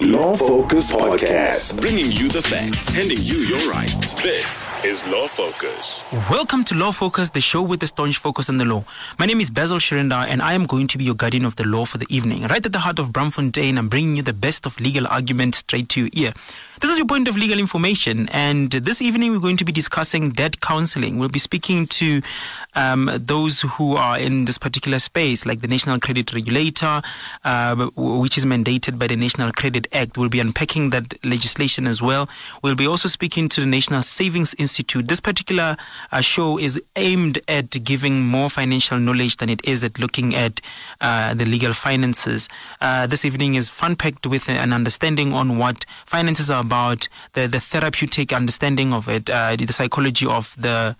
Law Focus Podcast. Bringing you the facts, handing you your rights. This is Law Focus. Welcome to Law Focus, the show with the staunch focus on the law. My name is Basil Shirindar, and I am going to be your guardian of the law for the evening. Right at the heart of Braamfontein, I'm bringing you the best of legal arguments straight to your ear. This is your point of legal information, and this evening we're going to be discussing debt counseling. We'll be speaking to um, those who are in this particular space, like the National Credit Regulator, uh, which is mandated by the National Credit Act. We'll be unpacking that legislation as well. We'll be also speaking to the National Savings Institute. This particular uh, show is aimed at giving more financial knowledge than it is at looking at uh, the legal finances. Uh, this evening is fun packed with an understanding on what finances are about, the, the therapeutic understanding of it, uh, the psychology of the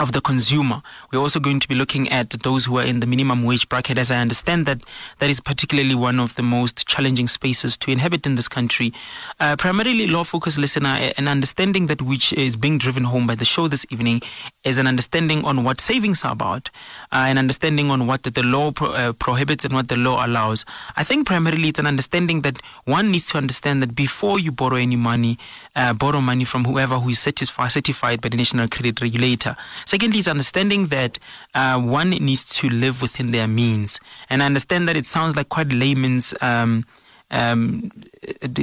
of the consumer. We're also going to be looking at those who are in the minimum wage bracket, as I understand that that is particularly one of the most challenging spaces to inhabit in this country. Uh, primarily, law focused listener, an understanding that which is being driven home by the show this evening is an understanding on what savings are about, uh, an understanding on what the law pro- uh, prohibits and what the law allows. I think primarily it's an understanding that one needs to understand that before you borrow any money, uh, borrow money from whoever who is certified, certified by the National Credit Regulator. Secondly, it's understanding that uh, one needs to live within their means. And I understand that it sounds like quite layman's um, um,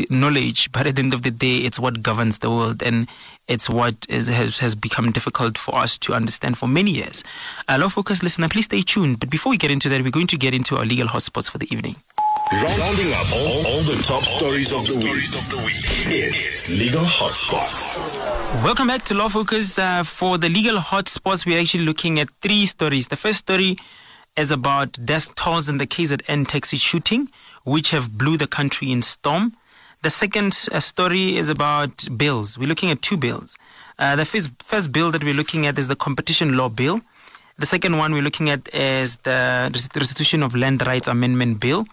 knowledge, but at the end of the day, it's what governs the world. And it's what is, has, has become difficult for us to understand for many years. Uh, Law Focus listener, please stay tuned. But before we get into that, we're going to get into our legal hotspots for the evening. Rounding up all, all the top stories of the week. It's Legal Hotspots. Welcome back to Law Focus. Uh, for the legal hotspots, we're actually looking at three stories. The first story is about death tolls in the KZN taxi shooting, which have blew the country in storm. The second uh, story is about bills. We're looking at two bills. Uh, the first, first bill that we're looking at is the competition law bill. The second one we're looking at is the Restitution of Land Rights Amendment Bill.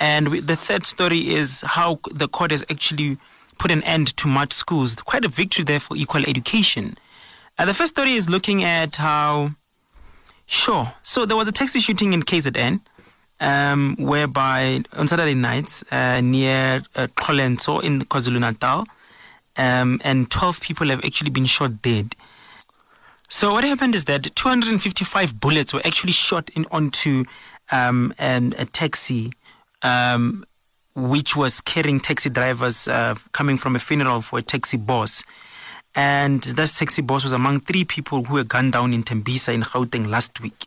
And we, the third story is how the court has actually put an end to mud schools. Quite a victory there for equal education. Uh, the first story is looking at how, sure. So there was a taxi shooting in KZN, um, whereby on Saturday nights uh, near uh, in KwaZulu Natal, um, and 12 people have actually been shot dead. So what happened is that 255 bullets were actually shot in onto um, an, a taxi um, which was carrying taxi drivers uh, coming from a funeral for a taxi boss. And this taxi boss was among three people who were gunned down in Tembisa in Gauteng last week.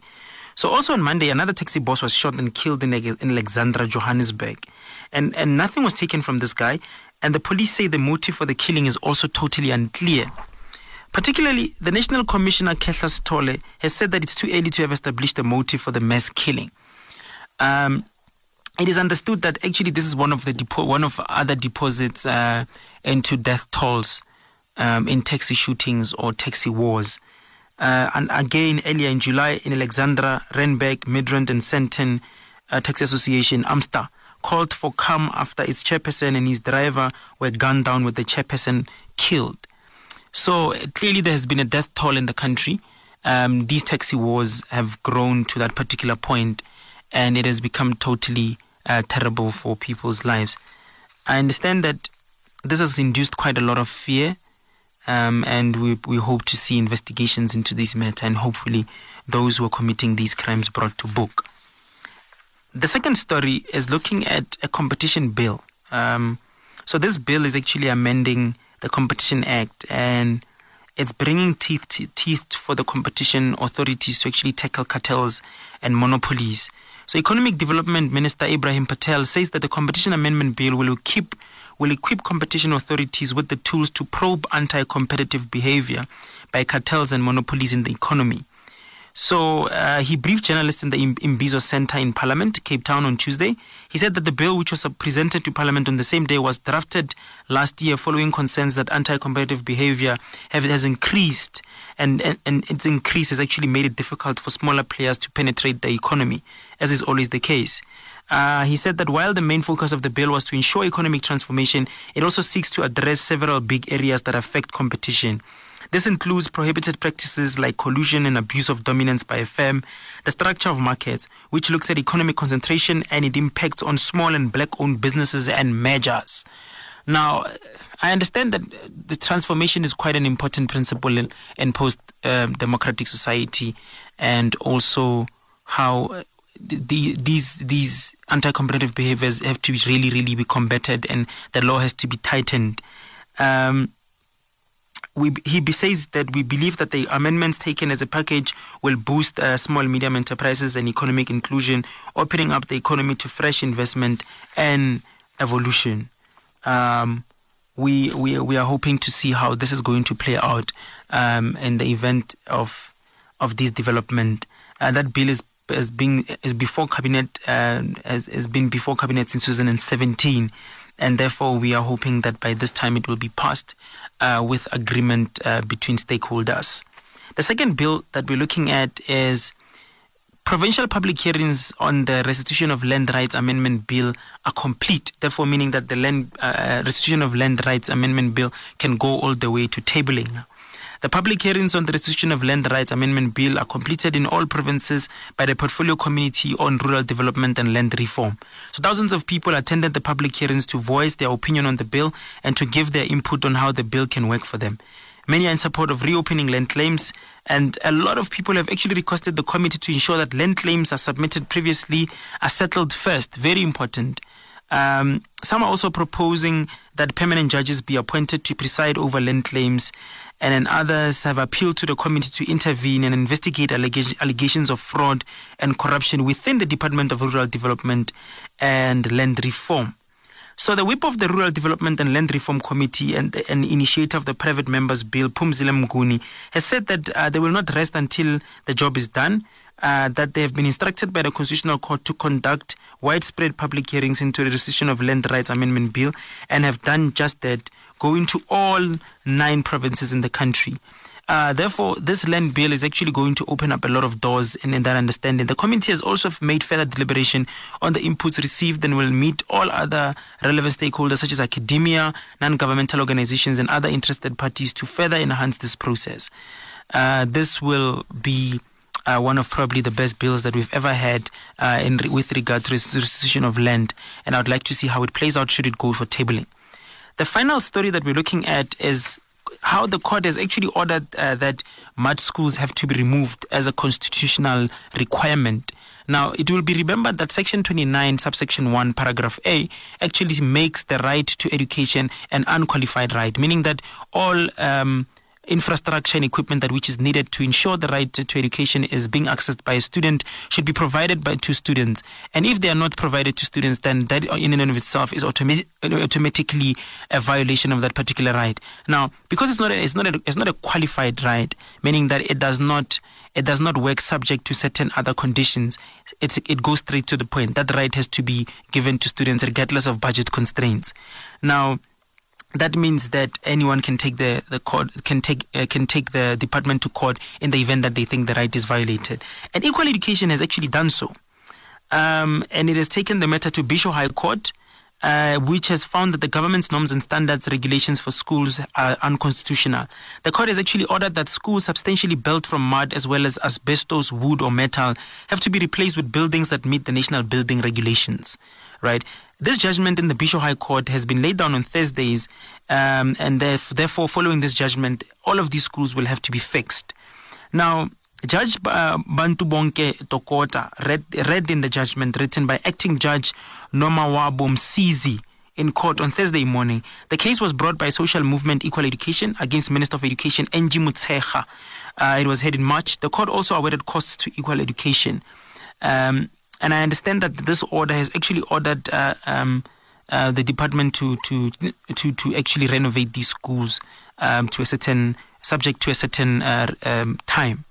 So also on Monday, another taxi boss was shot and killed in, in Alexandra, Johannesburg. And, and nothing was taken from this guy. And the police say the motive for the killing is also totally unclear. Particularly, the National Commissioner Kehla Sithole has said that it's too early to have established the motive for the mass killing. Um, it is understood that actually this is one of the depo- one of other deposits uh, into death tolls um, in taxi shootings or taxi wars. Uh, and again, earlier in July, in Alexandra, Randburg, Midrand, and Sandton uh, Taxi Association, AMSTA, called for calm after its chairperson and his driver were gunned down with the chairperson killed. So clearly, there has been a death toll in the country. Um, these taxi wars have grown to that particular point, and it has become totally uh, terrible for people's lives. I understand that this has induced quite a lot of fear, um, and we, we hope to see investigations into this matter and hopefully those who are committing these crimes brought to book. The second story is looking at a competition bill. Um, so this bill is actually amending the Competition Act and it's bringing teeth to, teeth for the competition authorities to actually tackle cartels and monopolies. So Economic Development Minister Ibrahim Patel says that the Competition Amendment Bill will keep will equip competition authorities with the tools to probe anti-competitive behavior by cartels and monopolies in the economy. So uh, he briefed journalists in the Imbizo Center in Parliament, Cape Town, on Tuesday. He said that the bill, which was presented to Parliament on the same day, was drafted last year following concerns that anti-competitive behavior have, has increased, and, and, and its increase has actually made it difficult for smaller players to penetrate the economy, as is always the case. Uh, he said that while the main focus of the bill was to ensure economic transformation, it also seeks to address several big areas that affect competition. This includes prohibited practices like collusion and abuse of dominance by a firm, the structure of markets, which looks at economic concentration and its impact on small and black owned businesses and mergers. Now, I understand that the transformation is quite an important principle in, in post um, democratic society and also how the, these these anti-competitive behaviors have to really really be combated and the law has to be tightened. Um, we, he says that we believe that the amendments taken as a package will boost uh, small medium enterprises and economic inclusion, opening up the economy to fresh investment and evolution. Um, we, we we are hoping to see how this is going to play out um, in the event of of this development. Uh, that bill is has been is before cabinet uh, has, has been before cabinet since 2017 and therefore we are hoping that by this time it will be passed uh, with agreement uh, between stakeholders. The second bill that we're looking at is provincial public hearings on the restitution of land rights amendment bill are complete therefore meaning that the land uh, restitution of land rights amendment bill can go all the way to tabling the public hearings on the Restitution of Land Rights Amendment Bill are completed in all provinces by the Portfolio Committee on Rural Development and Land Reform. So thousands of people attended the public hearings to voice their opinion on the bill and to give their input on how the bill can work for them. Many are in support of reopening land claims, and a lot of people have actually requested the committee to ensure that land claims are submitted previously are settled first. Very important. Um, some are also proposing that permanent judges be appointed to preside over land claims and then others have appealed to the committee to intervene and investigate alleg- allegations of fraud and corruption within the Department of Rural Development and Land Reform. So the whip of the Rural Development and Land Reform Committee and an initiator of the private members bill, Phumzile Mnguni, has said that uh, they will not rest until the job is done. Uh, that they have been instructed by the Constitutional Court to conduct widespread public hearings into the decision of Land Rights Amendment Bill and have done just that going to all nine provinces in the country. Uh, therefore, this land bill is actually going to open up a lot of doors in, in, that understanding. The committee has also made further deliberation on the inputs received and will meet all other relevant stakeholders such as academia, non-governmental organizations and other interested parties to further enhance this process. Uh, this will be uh, one of probably the best bills that we've ever had uh, in, with regard to restitution of land, and I would like to see how it plays out should it go for tabling. The final story that we're looking at is how the court has actually ordered uh, that mud schools have to be removed as a constitutional requirement. Now, it will be remembered that Section 29, subsection 1, paragraph A, actually makes the right to education an unqualified right, meaning that all um, infrastructure and equipment that which is needed to ensure the right to, to education is being accessed by a student should be provided by two students. And if they are not provided to students, then that in and of itself is automa- automatically a violation of that particular right. Now, because it's not a, it's not a, it's not a qualified right, meaning that it does not it does not work subject to certain other conditions. It's, it goes straight to the point. That right has to be given to students regardless of budget constraints. Now, that means that anyone can take the, the court can take uh, can take the department to court in the event that they think the right is violated. And Equal Education has actually done so, um, and it has taken the matter to Bisho High Court, uh, which has found that the government's norms and standards regulations for schools are unconstitutional. The court has actually ordered that schools substantially built from mud as well as asbestos, wood, or metal have to be replaced with buildings that meet the national building regulations. Right. This judgment in the Bisho High Court has been laid down on Thursdays, um, and therefore, following this judgment, all of these schools will have to be fixed. Now, Judge uh, Bantubonke Tokota read, read in the judgment written by acting judge Nomawabo Msizi in court on Thursday morning. The case was brought by Social Movement Equal Education against Minister of Education Angie Motshekga. Uh, it was held in March. The court also awarded costs to Equal Education. Um, and I understand that this order has actually ordered uh, um, uh, the department to, to to to actually renovate these schools um, to a certain subject to a certain uh, um, time.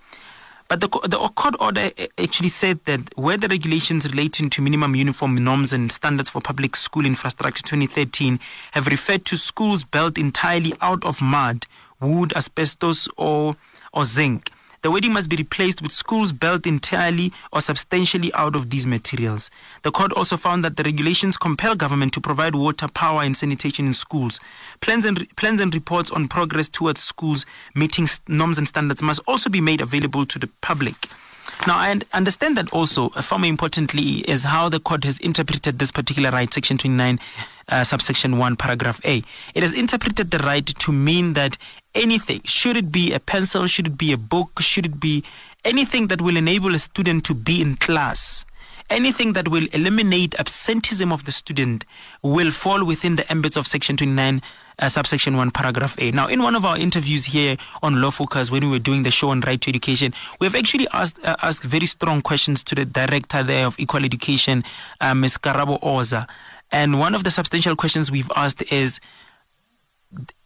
But the, the court order actually said that where the regulations relating to minimum uniform norms and standards for public school infrastructure 2013 have referred to schools built entirely out of mud, wood, asbestos, or or zinc the wording must be replaced with schools built entirely or substantially out of these materials. The court also found that the regulations compel government to provide water, power, and sanitation in schools. Plans and plans and reports on progress towards schools meeting norms and standards must also be made available to the public. Now, I understand that also, uh, far more importantly, is how the court has interpreted this particular right, Section 29, uh, subsection 1, paragraph A. It has interpreted the right to mean that anything, should it be a pencil, should it be a book, should it be anything that will enable a student to be in class, anything that will eliminate absenteeism of the student will fall within the ambits of Section 29 uh, subsection 1, paragraph A. Now, in one of our interviews here on Law Focus, when we were doing the show on right to education, we have actually asked, uh, asked very strong questions to the director there of equal education, uh, Ms. Karabo Ozah. And one of the substantial questions we've asked is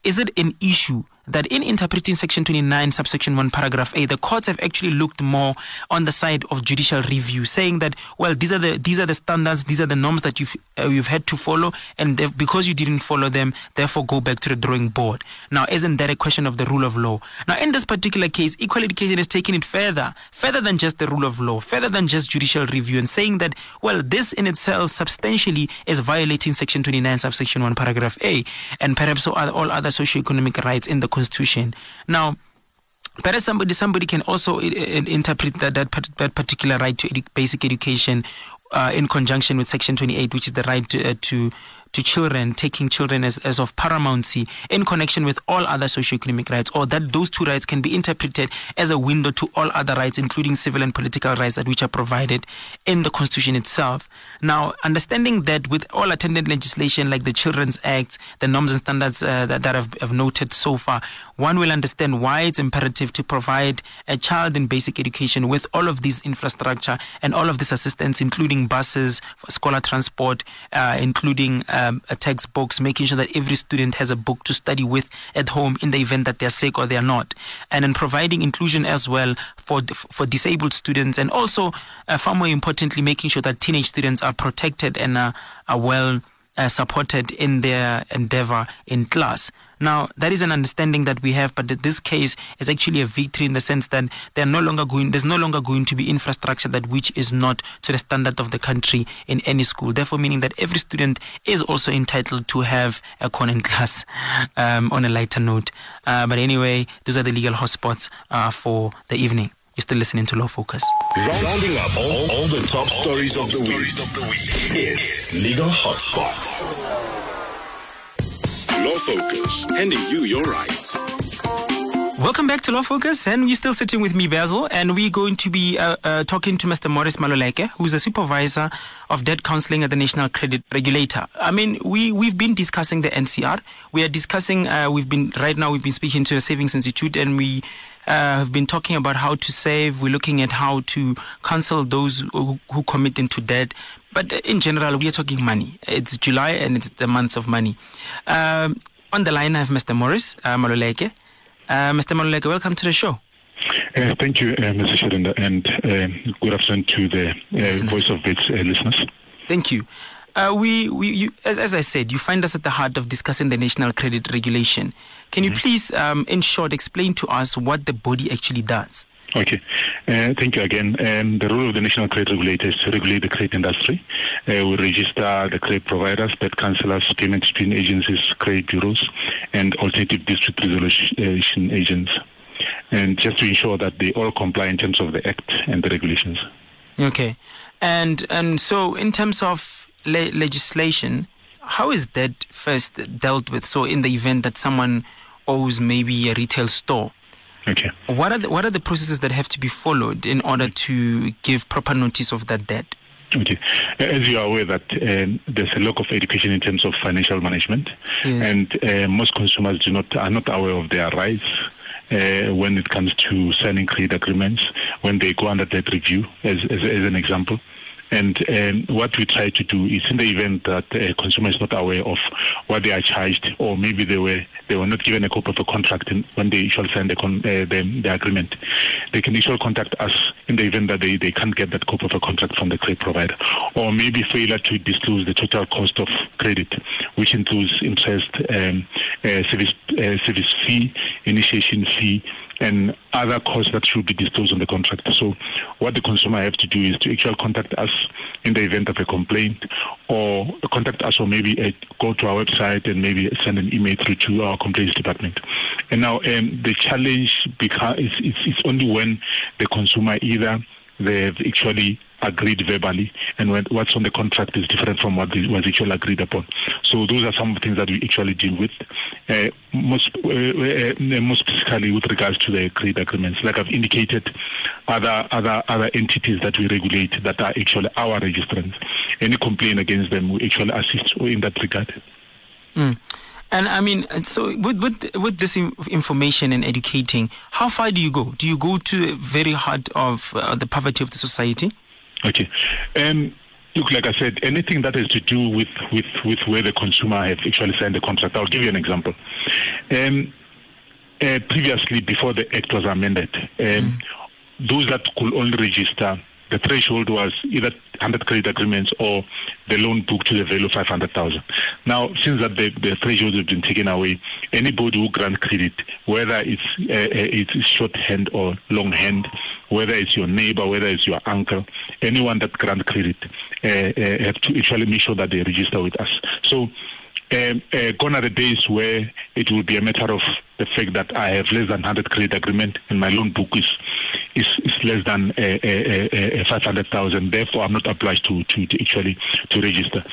Is it an issue that in interpreting Section 29, subsection 1, paragraph A, the courts have actually looked more on the side of judicial review, saying that, well, these are the these are the standards, these are the norms that you've uh, you've had to follow, and because you didn't follow them, therefore go back to the drawing board. Now, isn't that a question of the rule of law? Now, in this particular case, equal education is taking it further, further than just the rule of law, further than just judicial review, and saying that, well, this in itself substantially is violating Section 29, subsection 1, paragraph A, and perhaps all other socio-economic rights in the constitution. Now, perhaps somebody somebody can also interpret that that, that particular right to edu- basic education uh, in conjunction with Section 28, which is the right to, uh, to to children, taking children as, as of paramountcy in connection with all other socio-economic rights, or that those two rights can be interpreted as a window to all other rights, including civil and political rights that which are provided in the Constitution itself. Now, understanding that with all attendant legislation like the Children's Act, the norms and standards uh, that, that have, have noted so far, one will understand why it's imperative to provide a child in basic education with all of this infrastructure and all of this assistance, including buses, for scholar transport, uh, including um, textbooks, making sure that every student has a book to study with at home in the event that they're sick or they're not, and then providing inclusion as well for for disabled students, and also uh, far more importantly, making sure that teenage students are protected and uh, are well uh, supported in their endeavor in class. Now, that is an understanding that we have, but this case is actually a victory in the sense that they're no longer going, there's no longer going to be infrastructure that which is not to the standard of the country in any school. Therefore, meaning that every student is also entitled to have a corner in class um, on a lighter note. Uh, but anyway, those are the legal hotspots uh, for the evening. You're still listening to Law Focus. Rounding up all, all the top stories of the week. It's Legal Hotspots. Law Focus, handing you your rights. Welcome back to Law Focus, and we're still sitting with me, Basil, and we're going to be uh, uh, talking to Mr. Maurice Maluleke, who's a supervisor of debt counseling at the National Credit Regulator. I mean, we we've been discussing the NCR. We are discussing. Uh, we've been right now. We've been speaking to the Savings Institute, and we uh, have been talking about how to save. We're looking at how to counsel those who, who commit into debt. But in general, we are talking money. It's July and it's the month of money. Um, on the line, I have Mr. Morris uh, Maluleke. Uh, Mr. Maluleke, welcome to the show. Uh, thank you, uh, Mr. Shedenda, and uh, good afternoon to the uh, Voice of Wits uh, listeners. Thank you. Uh, we, we you, as, as I said, you find us at the heart of discussing the national credit regulation. Can you mm-hmm. please, um, in short, explain to us what the body actually does? Okay. Uh, thank you again. Um, the role of the National Credit Regulator is to regulate the credit industry. Uh, we register the credit providers, debt counselors, payment between agencies, credit bureaus, and alternative dispute resolution agents. And just to ensure that they all comply in terms of the Act and the regulations. Okay. And, and so, in terms of le- legislation, how is that first dealt with? So, in the event that someone owes maybe a retail store, okay, what are the, what are the processes that have to be followed in order to give proper notice of that debt? Okay. As you are aware that um, there's a lack of education in terms of financial management, yes. and uh, most consumers do not are not aware of their rights. Uh, when it comes to signing credit agreements, when they go under debt review, as, as, as an example, and um, what we try to do is in the event that a consumer is not aware of what they are charged, or maybe they were they were not given a copy of a contract when they shall sign the, con, uh, the, the, agreement, they can usually contact us in the event that they, they can't get that copy of a contract from the credit provider, or maybe failure to disclose the total cost of credit, which includes interest, um, uh, service uh, service fee, initiation fee, and other costs that should be disclosed on the contract. So what the consumer have to do is to actually contact us in the event of a complaint or contact us or maybe go to our website and maybe send an email through to our complaints department. And now um, the challenge it's, it's only when the consumer either they've actually agreed verbally, and when, what's on the contract is different from what was actually agreed upon. So those are some things that we actually deal with. Uh, most, uh, uh, most specifically with regards to the agreed agreements, like I've indicated, other other other entities that we regulate that are actually our registrants. Any complaint against them, we actually assist in that regard. Mm. And I mean, so with with with this information and educating, how far do you go? Do you go to the very heart of uh, the poverty of the society? Okay. Um, look, like I said, anything that has to do with, with, with where the consumer has actually signed the contract, I'll give you an example. Um, uh, previously, before the Act was amended, um, mm. those that could only register the threshold was either 100 credit agreements or the loan book to the value of 500,000. Now, since that the, the threshold has been taken away, anybody who grant credit, whether it's, uh, uh it's short hand or long hand, whether it's your neighbor, whether it's your uncle, anyone that grant credit, uh, uh, have to actually make sure that they register with us. So um, uh, gone are the days where it will be a matter of the fact that I have less than 100 credit agreement and my loan book is is, is less than uh, uh, uh, 500,000. Therefore, I'm not obliged to, to, to actually to register.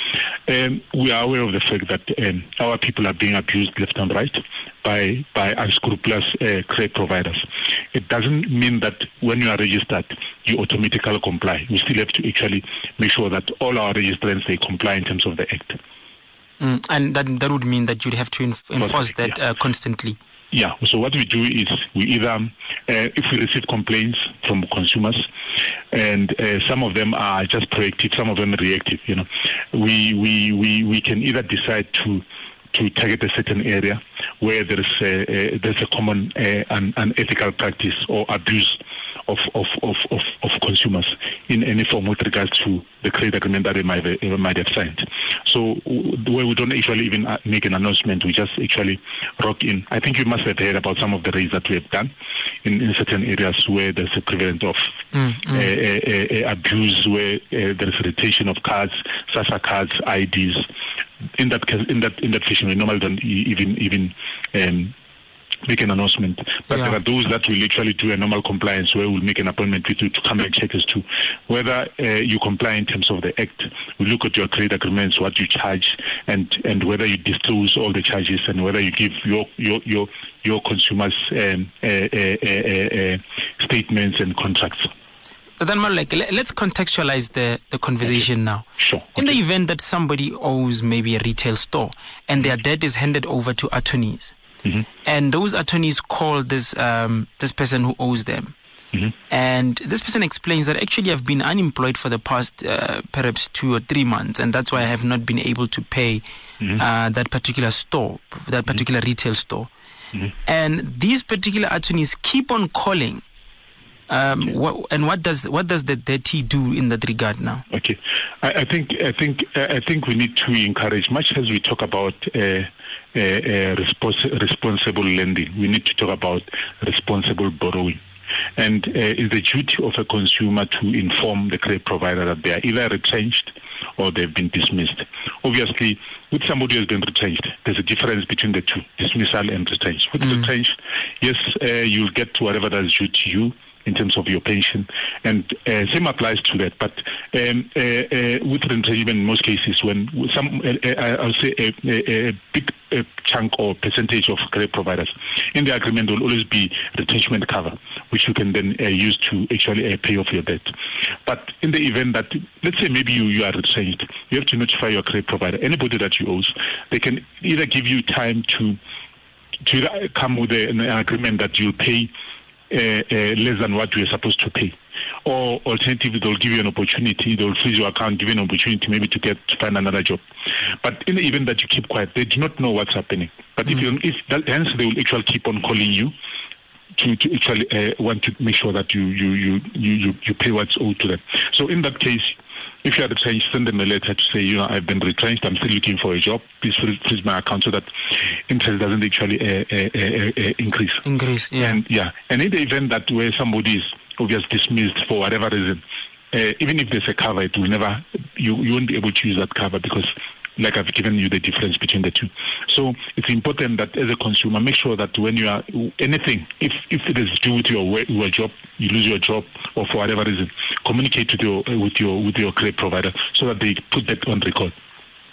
Um, we are aware of the fact that um, our people are being abused left and right by by unscrupulous uh, credit providers. It doesn't mean that when you are registered, you automatically comply. We still have to actually make sure that all our registrants they comply in terms of the act. Mm, and that that would mean that you'd have to enf- enforce that yeah. uh, constantly. Yeah. So what we do is we either, uh, if we receive complaints from consumers, and uh, some of them are just proactive, some of them reactive. You know, we we we we can either decide to to target a certain area where there is a, a, there's a common uh, an, unethical practice or abuse of, of, of, of, of consumers in any form with regards to the credit agreement that they might, they might have signed. So where we don't actually even uh, make an announcement, we just actually rock in. I think you must have heard about some of the raids that we have done in, in certain areas where there's a prevalence of mm, mm. Uh, uh, abuse, where uh, there's rotation of cards, SASSA cards, IDs. In that case, in that in that fashion, we normally don't even even um, make an announcement. But yeah. there are those that will literally do a normal compliance where we'll make an appointment with you to come and check as to whether uh, you comply in terms of the act. We look at your credit agreements, what you charge, and, and whether you disclose all the charges and whether you give your your your, your consumers um, uh, uh, uh statements and contracts. But then, let's contextualize the, the conversation okay. now. Sure. In the event that somebody owes maybe a retail store and their debt is handed over to attorneys, Mm-hmm. And those attorneys call this um, this person who owes them. Mm-hmm. And this person explains that actually I've been unemployed for the past uh, perhaps two or three months, and that's why I have not been able to pay mm-hmm. uh, that particular store, that mm-hmm. particular retail store. Mm-hmm. And these particular attorneys keep on calling. Um, what, and what does what does the DETI do in that regard now? Okay, I, I think I think I think we need to encourage, much as we talk about uh, uh, uh, respons- responsible lending. We need to talk about responsible borrowing. And uh, it's the duty of a consumer to inform the credit provider that they are either retrenched or they've been dismissed. Obviously, with somebody who has been retrenched, there's a difference between the two, dismissal and retrenched. With mm. retrenched, yes, uh, you'll get whatever that's due to you in terms of your pension. And uh, same applies to that. But um, uh, uh, with retrenchment, in most cases, when some, uh, uh, I'll say a, a, a big a chunk or percentage of credit providers. In the agreement, will always be retrenchment cover, which you can then uh, use to actually uh, pay off your debt. But in the event that, let's say maybe you, you are retrenched, you have to notify your credit provider, anybody that you owe, they can either give you time to to come with an agreement that you'll pay less than what are supposed to pay. Or alternatively, they'll give you an opportunity, they'll freeze your account, give you an opportunity maybe to get to find another job. But in the event that you keep quiet, they do not know what's happening. But mm if you, if that, hence they will actually keep on calling you to, to actually uh, want to make sure that you, you, you, you, you pay what's owed to them. So in that case, if you are retrenched, send them a letter to say, you know, I've been retrenched. I'm still looking for a job. Please freeze my account so that interest doesn't actually uh, uh, uh, uh, increase. Increase, yeah. And yeah, and in the event that where somebody is obviously dismissed for whatever reason, uh, even if there's a cover, it will never, you, you won't be able to use that cover because like I've given you the difference between the two. So it's important that as a consumer, make sure that when you are anything, if if it is due with your your job, you lose your job, or for whatever reason, communicate with your with your with your credit provider so that they put that on record.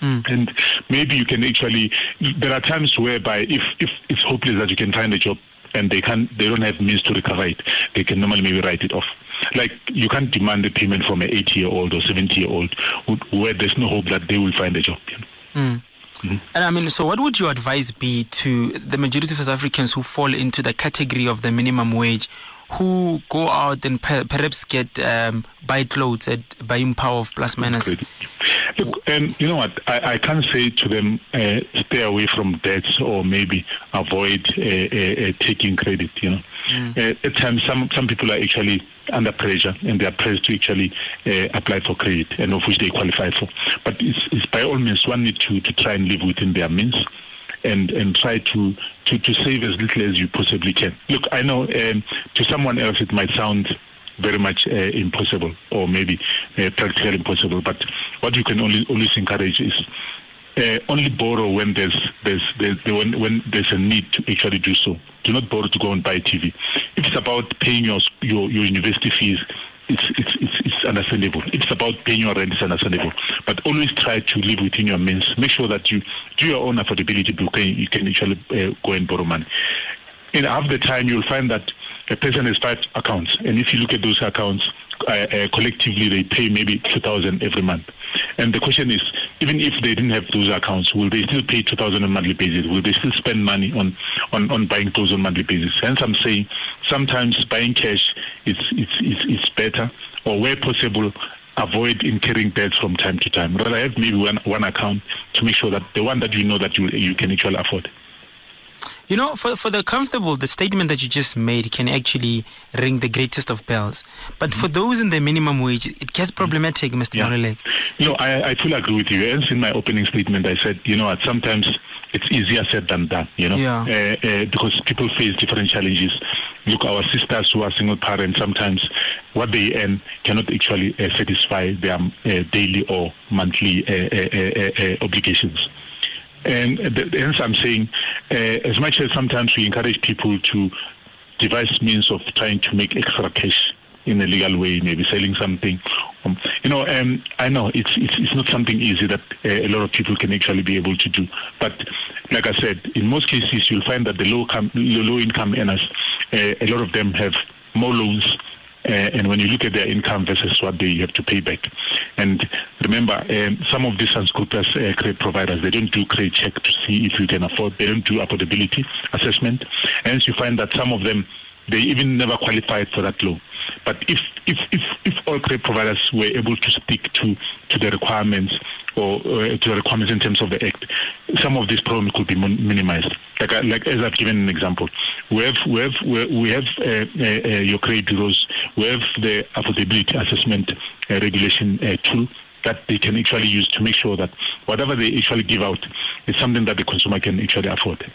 Mm. And maybe you can actually. There are times whereby if if it's hopeless that you can find a job and they can't, they don't have means to recover it, they can normally maybe write it off. Like you can't demand a payment from an 80 year old or 70 year old where there's no hope that they will find a job. You know? mm. Mm-hmm. And I mean, so what would your advice be to the majority of South Africans who fall into the category of the minimum wage, who go out and per- perhaps get um, buy clothes at buying power of plus minus? Look, and you know what? I, I can't say to them uh, stay away from debts or maybe avoid uh, uh, uh taking credit. You know, mm. at times some some people are actually under pressure and they are pressed to actually uh, apply for credit and of which they qualify for. But it's, it's by all means one need to, to try and live within their means and and try to, to, to save as little as you possibly can. Look, I know um, to someone else it might sound very much uh, impossible or maybe uh, practically impossible, but what you can only always encourage is uh, only borrow when there's there's, there's when, when there's a need to actually do so. Do not borrow to go and buy TV. If it's about paying your your, your university fees, it's, it's, it's, it's understandable. If it's about paying your rent, it's understandable. But always try to live within your means. Make sure that you do your own affordability. You can, you can actually uh, go and borrow money. In half the time, you'll find that a person has five accounts, and if you look at those accounts, uh, uh, collectively they pay maybe 2000 every month. And the question is, even if they didn't have those accounts, will they still pay 2000 on monthly basis? Will they still spend money on, on, on buying clothes on monthly basis? Hence, I'm saying sometimes buying cash is, is, is, is better, or where possible, avoid incurring debts from time to time. Rather have maybe one, one account to make sure that the one that you know that you, you can actually afford. You know, for, for the comfortable, the statement that you just made can actually ring the greatest of bells. But mm-hmm. for those in the minimum wage, it gets problematic, Mr. Yeah. You know, I, I fully agree with you. As in my opening statement, I said, you know, sometimes it's easier said than done, you know, yeah. uh, uh, because people face different challenges. Look, our sisters who are single parents, sometimes what they earn cannot actually uh, satisfy their uh, daily or monthly uh, uh, obligations. And hence I'm saying, uh, as much as sometimes we encourage people to devise means of trying to make extra cash in a legal way, maybe selling something. Um, you know, um, I know it's, it's, it's not something easy that uh, a lot of people can actually be able to do. But like I said, in most cases, you'll find that the low, com- low income earners, uh, a lot of them have more loans and when you look at their income versus what they have to pay back. And remember, um, some of these unscrupulous uh, credit providers, they don't do credit check to see if you can afford. They don't do affordability assessment. Hence, you find that some of them, they even never qualified for that loan. But if, if, if, if all credit providers were able to stick to, to the requirements or, uh, to the requirements in terms of the Act, some of these problems could be minimized. Like, uh, like as I've given an example, we have, we have, we have uh, uh, uh, your credit bureaus, we have the affordability assessment uh, regulation tool that they can actually use to make sure that whatever they actually give out is something that the consumer can actually afford.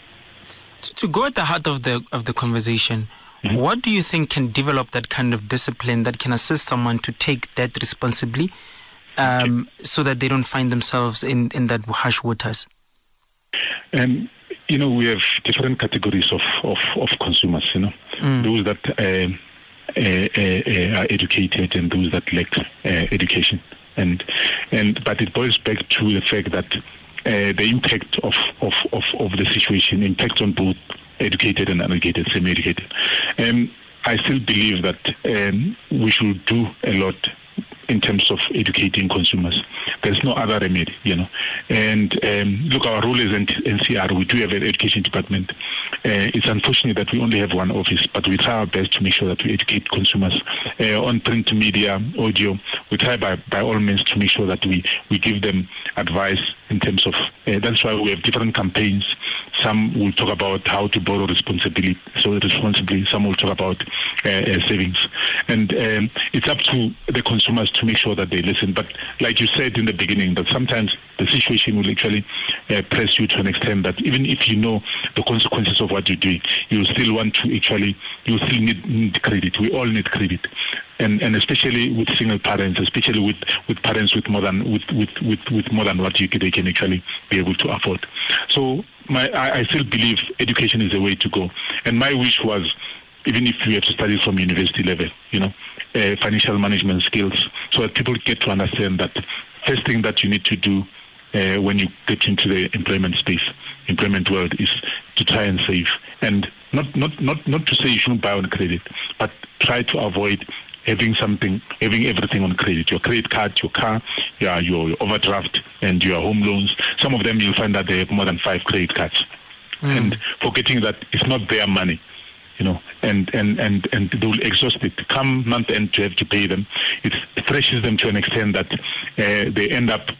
To go at the heart of the of the conversation, mm-hmm. what do you think can develop that kind of discipline that can assist someone to take that responsibly um, so that they don't find themselves in, in that harsh waters? And you know, we have different categories of, of, of consumers, you know, mm. those that uh, uh, uh, are educated and those that lack uh, education. And, and, but it boils back to the fact that uh, the impact of, of, of, of the situation impacts on both educated and uneducated, semi-educated. Um, I still believe that um, we should do a lot in terms of educating consumers. There's no other remedy, you know. And um, look, our role is NCR. We do have an education department. Uh, it's unfortunate that we only have one office, but we try our best to make sure that we educate consumers uh, on print media, audio. We try by, by all means to make sure that we, we give them advice in terms of, uh, that's why we have different campaigns. Some will talk about how to borrow responsibly, so responsibly. Some will talk about uh, savings. And um, it's up to the consumers to make sure that they listen. But like you said in the beginning, that sometimes the situation will actually uh, press you to an extent that even if you know the consequences of what you're doing, you still want to actually, you still need, need credit. We all need credit. And, and especially with single parents, especially with, with parents with more than with, with, with, with more than what you, they can actually be able to afford. So my, I, I still believe education is the way to go. And my wish was, even if you have to study from university level, you know, uh, financial management skills, so that people get to understand that first thing that you need to do uh, when you get into the employment space, employment world, is to try and save. And not, not, not, not to say you shouldn't buy on credit, but try to avoid having something, having everything on credit, your credit card, your car, your, your overdraft, and your home loans. Some of them you'll find that they have more than five credit cards. Mm. And forgetting that it's not their money, you know, and, and, and, and they will exhaust it. Come month end to have to pay them. It threshes them to an extent that uh, they end up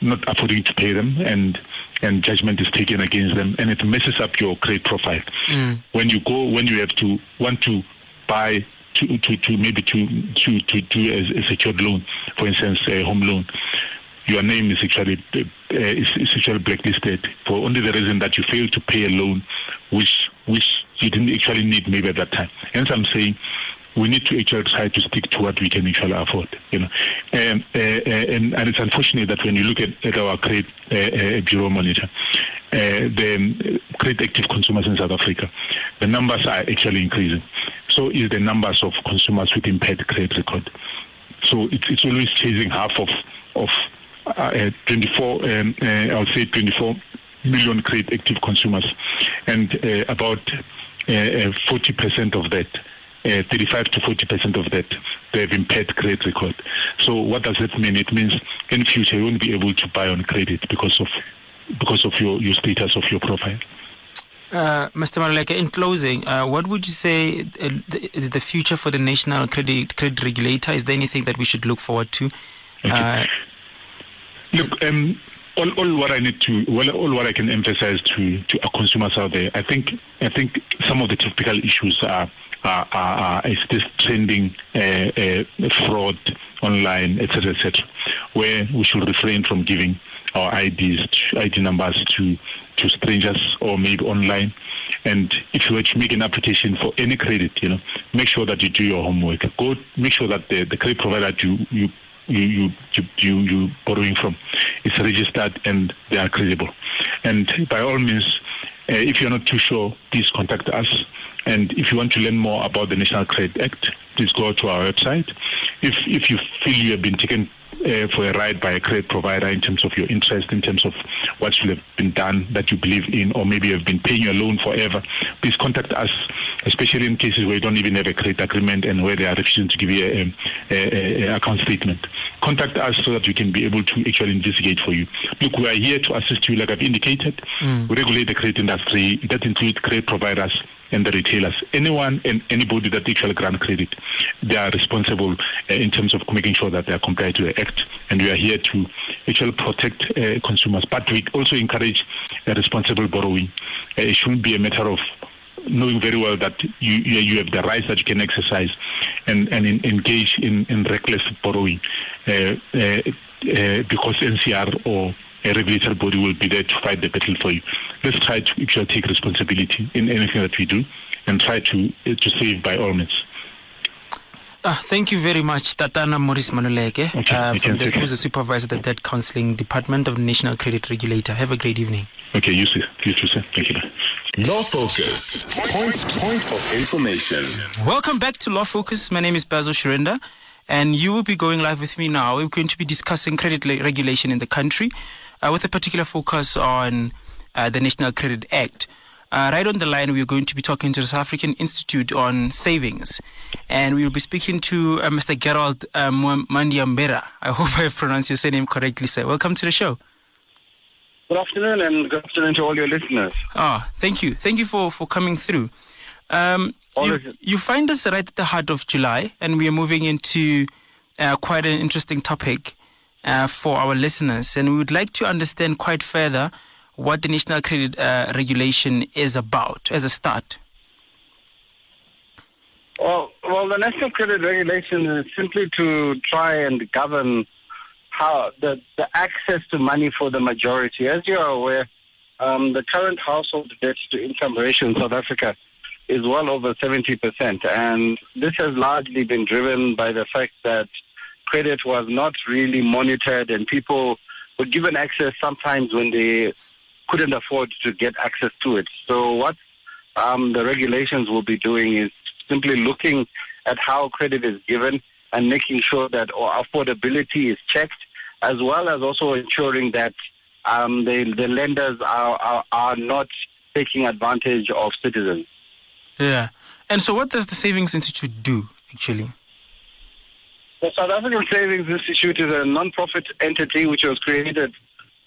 not affording to pay them and and judgment is taken against them and it messes up your credit profile. Mm. When you go when you have to want to buy to, to, to maybe to to to do a, a secured loan, for instance, a home loan, your name is actually uh, is, is actually blacklisted for only the reason that you failed to pay a loan, which which you didn't actually need maybe at that time. Hence, I'm saying we need to actually try to stick to what we can actually afford. You know, and uh, uh, and, and it's unfortunate that when you look at, at our credit uh, uh bureau monitor, uh, the credit active consumers in South Africa, the numbers are actually increasing. So is the numbers of consumers with impaired credit record. So it's, it's always chasing half of of uh, 24. Um, I'll say 24 million credit active consumers, and about 40% of that uh, 35 to 40 percent of that they have impaired credit record. So what does that mean? It means in future you won't be able to buy on credit because of because of your, your status of your profile. Uh, Mr. Maluleke, in closing, uh, what would you say uh, is the future for the national credit credit regulator? Is there anything that we should look forward to? Okay. Uh, look, um, all, all what I need to, well, all what I can emphasize to to our consumers out there, I think I think some of the typical issues are are, are, is this trending uh, uh, fraud online, etc., etc., where we should refrain from giving our IDs, ID numbers to to strangers or maybe online. And if you were to make an application for any credit, you know, make sure that you do your homework. Go make sure that the, the credit provider you you you you you you borrowing from is registered and they are credible. And by all means, uh, if you're not too sure, please contact us. And if you want to learn more about the National Credit Act, please go to our website. If if you feel you have been taken uh, for a ride by a credit provider in terms of your interest, in terms of what should have been done that you believe in, or maybe you have been paying your loan forever, please contact us, especially in cases where you don't even have a credit agreement and where they are refusing to give you a, a, a, account statement. Contact us so that we can be able to actually investigate for you. Look, we are here to assist you, like I've indicated. Mm. We regulate the credit industry. That includes credit providers and the retailers. Anyone and anybody that actually grant credit, they are responsible uh, in terms of making sure that they are compliant to the Act. And we are here to actually protect uh, consumers. But we also encourage uh, responsible borrowing. Uh, it shouldn't be a matter of knowing very well that you you have the rights that you can exercise and and in, engage in, in reckless borrowing uh, uh, because NCR or a regulatory body will be there to fight the battle for you. Let's try to actually take responsibility in anything that we do and try to to save by all means. Uh, thank you very much, Tatana Maurice Maluleke, okay, uh, from the, who's the supervisor of the Debt Counseling Department of the National Credit Regulator. Have a great evening. Okay, you too. You too, sir. Thank you. Law Focus, point, point of information. Welcome back to Law Focus. My name is Basil Shirenda, and you will be going live with me now. We're going to be discussing credit regulation in the country uh, with a particular focus on uh, the National Credit Act. Uh, right on the line, we're going to be talking to the South African Institute on Savings. And we will be speaking to uh, Mr. Gerald uh, Mwandiambira. I hope I pronounced your name correctly, sir. Welcome to the show. Good afternoon, and good afternoon to all your listeners. Ah, thank you. Thank you for, for coming through. Um, you, you, find us right at the heart of July, and we are moving into uh, quite an interesting topic uh, for our listeners. And we would like to understand quite further what the National Credit uh, Regulation is about as a start. Well, well, the national credit regulation is simply to try and govern how the, the access to money for the majority. As you are aware, um, the current household debt to income ratio in South Africa is well over 70%. And this has largely been driven by the fact that credit was not really monitored and people were given access sometimes when they couldn't afford to get access to it. So what um, the regulations will be doing is simply looking at how credit is given and making sure that affordability is checked, as well as also ensuring that um, the, the lenders are, are, are not taking advantage of citizens. Yeah. And so what does the Savings Institute do, actually? The South African Savings Institute is a non-profit entity which was created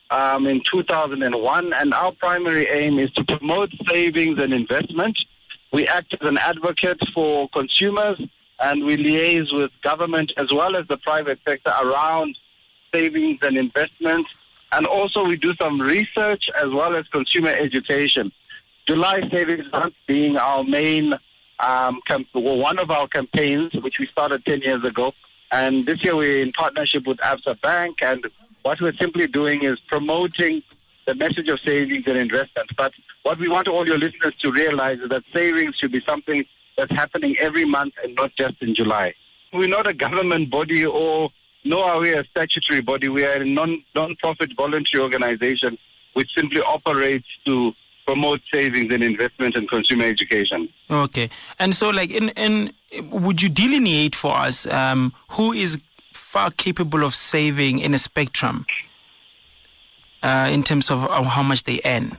um, in 2001, and our primary aim is to promote savings and investment. We act as an advocate for consumers, and we liaise with government as well as the private sector around savings and investments. And also we do some research as well as consumer education. July Savings Month being our main, um, well, one of our campaigns, which we started 10 years ago. And this year we're in partnership with Absa Bank and what we're simply doing is promoting the message of savings and investments. But what we want all your listeners to realize is that savings should be something that's happening every month and not just in July. We're not a government body or nor are we a statutory body. We are a non non-profit voluntary organization which simply operates to promote savings and investment and consumer education. Okay, and so like in in would you delineate for us um, who is far capable of saving in a spectrum uh, in terms of how much they earn?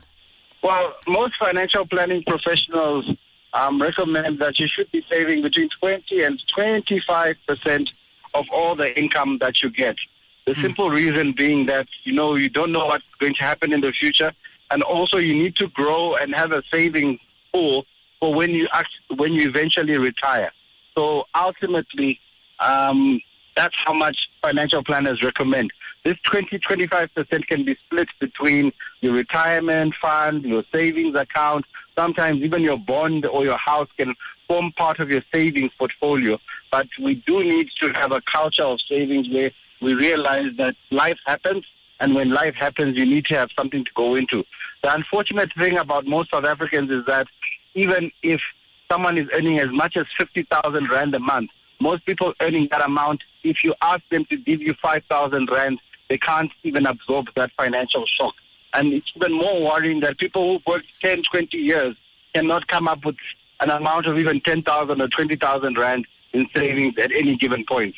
Well, most financial planning professionals um, recommend that you should be saving between 20 and 25 percent of all the income that you get. The mm. simple reason being that you know you don't know what's going to happen in the future, and also you need to grow and have a saving pool for when you act, when you eventually retire. So ultimately, um, that's how much financial planners recommend. This 20 25% can be split between your retirement fund, your savings account, sometimes even your bond or your house can form part of your savings portfolio. But we do need to have a culture of savings where we realize that life happens, and when life happens, you need to have something to go into. The unfortunate thing about most South Africans is that even if someone is earning as much as 50,000 Rand a month, most people earning that amount, if you ask them to give you 5,000 Rand, they can't even absorb that financial shock. And it's even more worrying that people who worked 10, 20 years cannot come up with an amount of even 10,000 or 20,000 Rand in savings at any given point.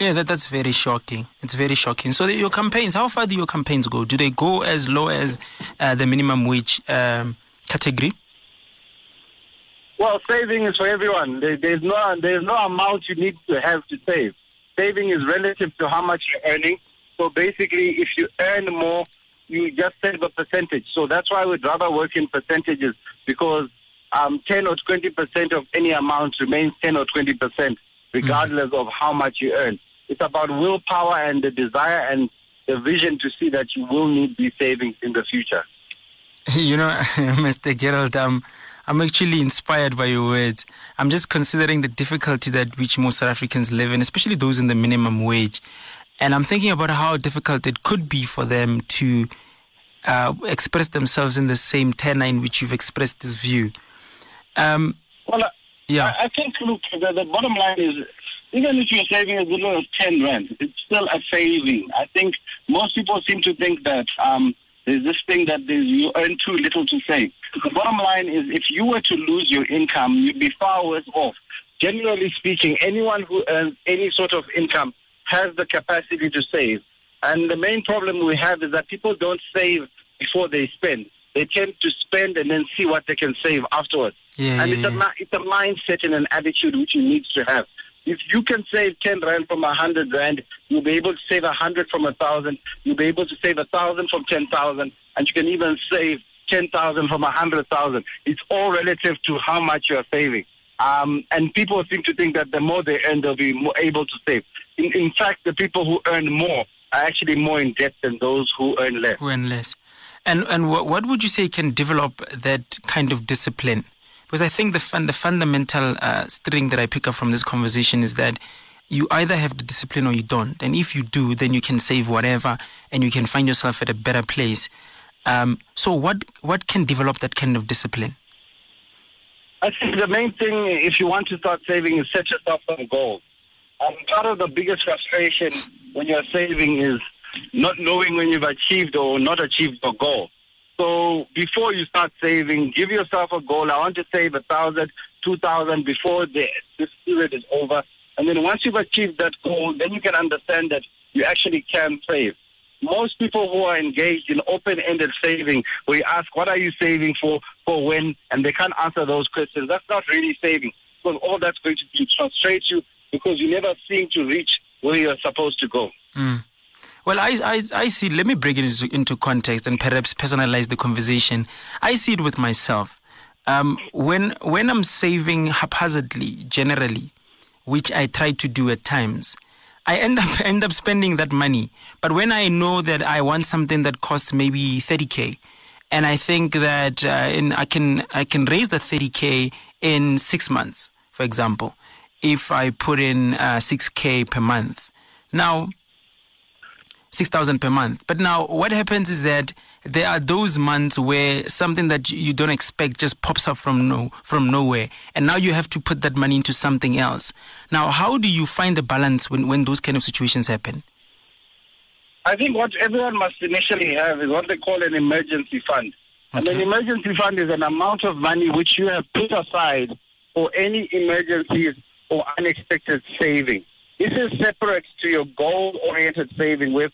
Yeah, that, that's very shocking. It's very shocking. So, your campaigns, how far do your campaigns go? Do they go as low as uh, the minimum wage um, category? Well, saving is for everyone. There, there's no there's no amount you need to have to save. Saving is relative to how much you're earning. So basically, if you earn more, you just save a percentage. So that's why we'd rather work in percentages because um, 10 or 20 percent of any amount remains 10 or 20 percent, regardless mm-hmm. of how much you earn. It's about willpower and the desire and the vision to see that you will need these savings in the future. You know, Mr. Gerald, um, I'm actually inspired by your words. I'm just considering the difficulty that which most South Africans live in, especially those in the minimum wage. And I'm thinking about how difficult it could be for them to uh, express themselves in the same tenor in which you've expressed this view. Um, well, yeah. I, I think, look, the, the, bottom line is even if you're saving a little of 10 rand, it's still a saving. I think most people seem to think that um, there's this thing that you earn too little to save. The bottom line is if you were to lose your income, you'd be far worse off. Generally speaking, anyone who earns any sort of income has the capacity to save. And the main problem we have is that people don't save before they spend. They tend to spend and then see what they can save afterwards. Yeah, and yeah, it's, yeah. A, it's a mindset and an attitude which you need to have. If you can save 10 Rand from a 100 Rand, you'll be able to save a 100 from a 1,000. You'll be able to save a 1,000 from 10,000. And you can even save 10,000 from a 100,000. It's all relative to how much you're saving. Um, and people seem to think that the more they earn, they'll be more able to save. In, in fact, the people who earn more are actually more in debt than those who earn less. Who earn less. And, and what, what would you say can develop that kind of discipline? Because I think the fun, the fundamental uh, string that I pick up from this conversation is that you either have the discipline or you don't. And if you do, then you can save whatever and you can find yourself at a better place. Um, so, what what can develop that kind of discipline? I think the main thing, if you want to start saving, is set yourself some goals. Um, part of the biggest frustration when you're saving is not knowing when you've achieved or not achieved a goal. So before you start saving, give yourself a goal. I want to save a thousand, two thousand before the, this period is over. And then once you've achieved that goal, then you can understand that you actually can save. Most people who are engaged in open-ended saving, we ask, what are you saving for, for when? And they can't answer those questions. That's not really saving because all that's going to do frustrate you because you never seem to reach where you're supposed to go. Mm. Well, I, I, I see, let me bring it into context and perhaps personalize the conversation. I see it with myself. Um, when, when I'm saving haphazardly, generally, which I try to do at times, I end up end up spending that money. But when I know that I want something that costs maybe 30k, and I think that uh, in, I can I can raise the 30k in six months, for example, if I put in uh, 6k per month. Now, 6,000 per month. But now, what happens is that there are those months where something that you don't expect just pops up from no from nowhere and now you have to put that money into something else now how do you find the balance when, when those kind of situations happen i think what everyone must initially have is what they call an emergency fund okay. and an emergency fund is an amount of money which you have put aside for any emergencies or unexpected saving this is separate to your goal oriented saving where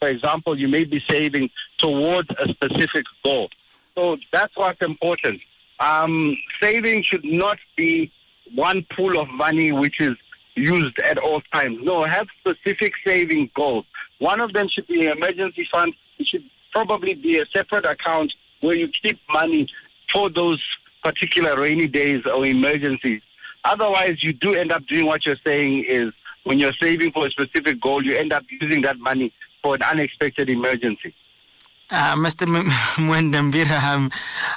for example, you may be saving towards a specific goal. So that's what's important. Um, saving should not be one pool of money which is used at all times. No, have specific saving goals. One of them should be an emergency fund. It should probably be a separate account where you keep money for those particular rainy days or emergencies. Otherwise, you do end up doing what you're saying is when you're saving for a specific goal, you end up using that money for an unexpected emergency. Uh, Mr. M- Mwandiambira, um,